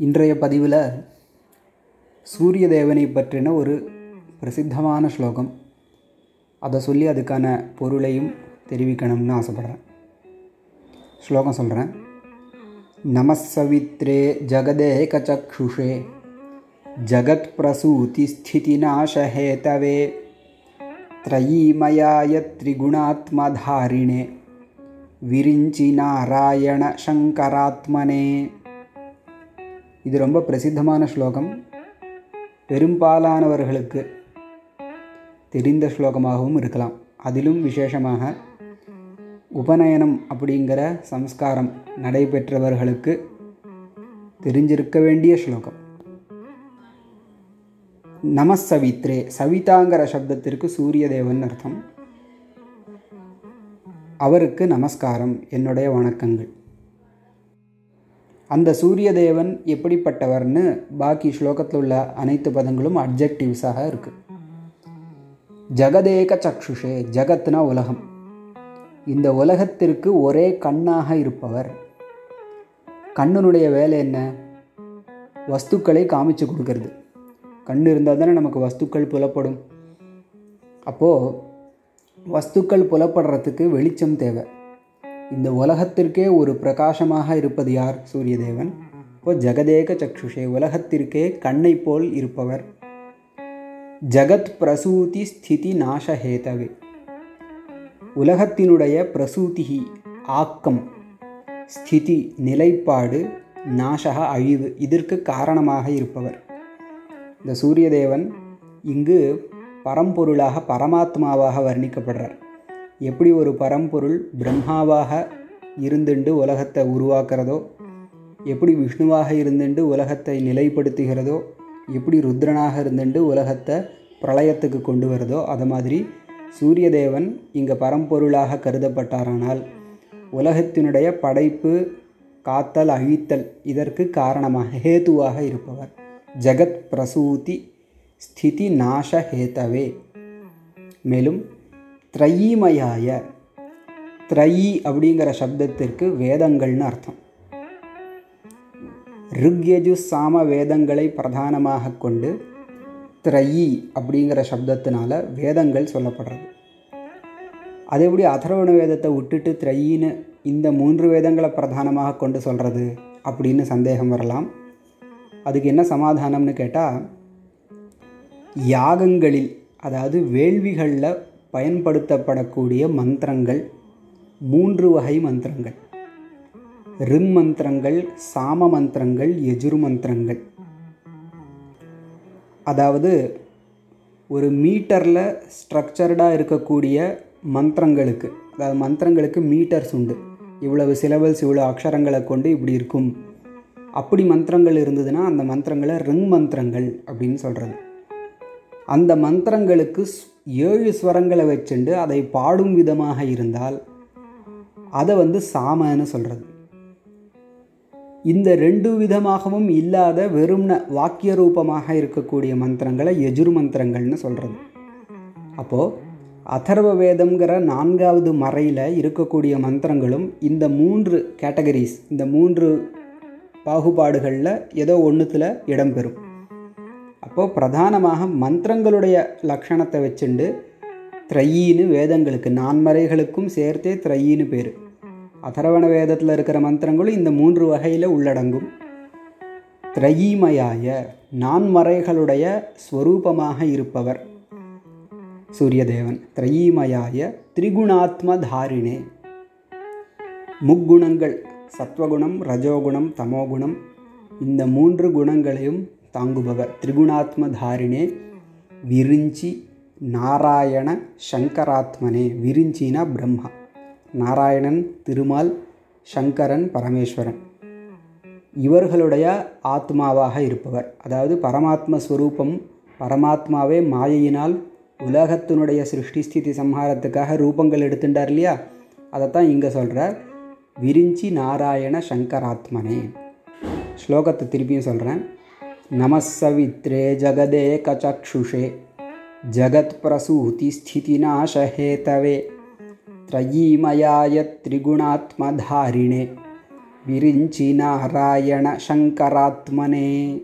இன்றைய பதிவில் சூரிய தேவனை பற்றின ஒரு பிரசித்தமான ஸ்லோகம் அதை சொல்லி அதுக்கான பொருளையும் தெரிவிக்கணும்னு ஆசைப்பட்றேன் ஸ்லோகம் சொல்கிறேன் நமசவித்ரே ஜகதேகச்சக்ஷுஷே ஜகத் பிரசூதி ஸ்திதிநாசஹேதவே त्रयीमयाय त्रिगुणात्मधारिणे விரிஞ்சி நாராயண சங்கராத்மனே இது ரொம்ப பிரசித்தமான ஸ்லோகம். பெரும்பாலானவர்களுக்கு தெரிந்த ஸ்லோகமாகவும் இருக்கலாம். அதிலும் விசேஷமாக உபநயனம் அப்படிங்கிற சம்ஸ்காரம் நடைபெற்றவர்களுக்கு தெரிஞ்சிருக்க வேண்டிய ஸ்லோகம். நமசவித்ரே சவிதாங்கிற சப்தத்திற்கு சூரிய தேவன் அர்த்தம். அவருக்கு நமஸ்காரம் என்னுடைய வணக்கங்கள். அந்த சூரிய தேவன் எப்படிப்பட்டவர்னு பாக்கி ஸ்லோகத்தில் உள்ள அனைத்து பதங்களும் அப்ஜெக்டிவ்ஸாக இருக்குது ஜகதேக சக்ஷுஷே ஜகத்னா உலகம். இந்த உலகத்திற்கு ஒரே கண்ணாக இருப்பவர். கண்ணனுடைய வேலை என்ன? வஸ்துக்களை காமிச்சு கொடுக்கறது. கண் இருந்தால் தானே நமக்கு வஸ்துக்கள் புலப்படும். அப்போது வஸ்துக்கள் புலப்படுறதுக்கு வெளிச்சம் தேவை. இந்த உலகத்திற்கே ஒரு பிரகாசமாக இருப்பது யார்? சூரியதேவன். இப்போ ஜெகதேக சக்ஷுஷே உலகத்திற்கே கண்ணை போல் இருப்பவர். ஜகத் பிரசூதி ஸ்திதி நாசஹேதவே. உலகத்தினுடைய பிரசூதி ஆக்கம் ஸ்திதி நிலைப்பாடு நாசக அழிவு இதற்கு காரணமாக இருப்பவர். இந்த சூரியதேவன் இங்கு பரம்பொருளாக பரமாத்மாவாக வர்ணிக்கப்படுறார். எப்படி ஒரு பரம்பொருள் பிரம்மாவாக இருந்துண்டு உலகத்தை உருவாக்குறதோ எப்படி விஷ்ணுவாக இருந்துண்டு உலகத்தை நிலைப்படுத்துகிறதோ எப்படி ருத்ரனாக இருந்துண்டு உலகத்தை பிரளயத்துக்கு கொண்டு வருதோ அது மாதிரி சூரியதேவன் இங்கே பரம்பொருளாக கருதப்பட்டாரானால் உலகத்தினுடைய படைப்பு காத்தல் அழித்தல் இதற்கு காரணமாக ஹேதுவாக இருப்பவர். ஜகத் பிரசூதி ஸ்திதி நாசஹேதவே மேலும் த்ரயீமயாய த்ரயி அப்படிங்கிற சப்தத்திற்கு வேதங்கள்னு அர்த்தம். ருக்யஜு சாம வேதங்களை பிரதானமாக கொண்டு த்ரயி அப்படிங்கிற சப்தத்தினால வேதங்கள் சொல்லப்படுறது. அது எப்படி அதர்வண வேதத்தை விட்டுட்டு த்ரயின்னு இந்த மூன்று வேதங்களை பிரதானமாக கொண்டு சொல்கிறது அப்படின்னு சந்தேகம் வரலாம். அதுக்கு என்ன சமாதானம்னு கேட்டால் யாகங்களில் அதாவது வேள்விகளில் பயன்படுத்தப்படக்கூடிய மந்திரங்கள் மூன்று வகை மந்திரங்கள். ரிங் மந்திரங்கள் சாம மந்திரங்கள் எஜுர் மந்திரங்கள். அதாவது ஒரு மீட்டரில் ஸ்ட்ரக்சர்டாக இருக்கக்கூடிய மந்திரங்களுக்கு அதாவது மந்திரங்களுக்கு மீட்டர்ஸ் உண்டு. இவ்வளவு சிலபல்ஸ் இவ்வளோ அக்ஷரங்களை கொண்டு இப்படி இருக்கும். அப்படி மந்திரங்கள் இருந்ததுன்னா அந்த மந்திரங்களை ரிங் மந்திரங்கள் அப்படின்னு சொல்கிறது அந்த மந்திரங்களுக்கு ஏழு ஸ்வரங்களை வச்சுண்டு அதை பாடும் விதமாக இருந்தால் அதை வந்து சாமன்னு சொல்கிறது இந்த ரெண்டு விதமாகவும் இல்லாத வெறும்ன வாக்கிய ரூபமாக இருக்கக்கூடிய மந்திரங்களை எஜுர் மந்திரங்கள்னு சொல்கிறது அப்போது அதர்வ வேதம்ங்கிற நான்காவது மறையில் இருக்கக்கூடிய மந்திரங்களும் இந்த மூன்று கேட்டகரிஸ் இந்த மூன்று பாகுபாடுகளில் ஏதோ ஒன்றுத்தில் இடம்பெறும் அப்போது பிரதானமாக மந்திரங்களுடைய லக்ஷணத்தை வச்சுண்டு த்ரையின்னு வேதங்களுக்கு நான்மறைகளுக்கும் சேர்த்தே த்ரையின்னு பேர். அதரவண வேதத்தில் இருக்கிற மந்திரங்களும் இந்த மூன்று வகையில் உள்ளடங்கும். த்ரயீமயாய நான்மறைகளுடைய ஸ்வரூபமாக இருப்பவர் சூரியதேவன். த்ரையீமையாய திரிகுணாத்ம தாரிணே முக்குணங்கள் சத்வகுணம் ரஜோகுணம் தமோகுணம் இந்த மூன்று குணங்களையும் தாங்குபவர் திரிகுணாத்ம தாரிணே விரிஞ்சி நாராயண சங்கராத்மனே விரிஞ்சினா பிரம்மா. நாராயணன் திருமால் சங்கரன் பரமேஸ்வரன். இவர்களுடைய ஆத்மாவாக இருப்பவர். அதாவது பரமாத்ம ஸ்வரூபம் பரமாத்மாவே மாயையினால் உலகத்தினுடைய சிருஷ்டி ஸ்திதி சம்ஹாரத்துக்காக ரூபங்கள் எடுத்துட்டார் இல்லையா? அதைத்தான் இங்கே சொல்கிறார் விரிஞ்சி நாராயண சங்கராத்மனே. ஸ்லோகத்தை திருப்பியும் சொல்கிறேன் नमः सवित्रे जगदे जगत्प्रसूतिस्थितिनाशहेतवे त्रयीमयाय त्रिगुणात्मधारिणे विरिञ्चिनारायणशङ्करात्मने।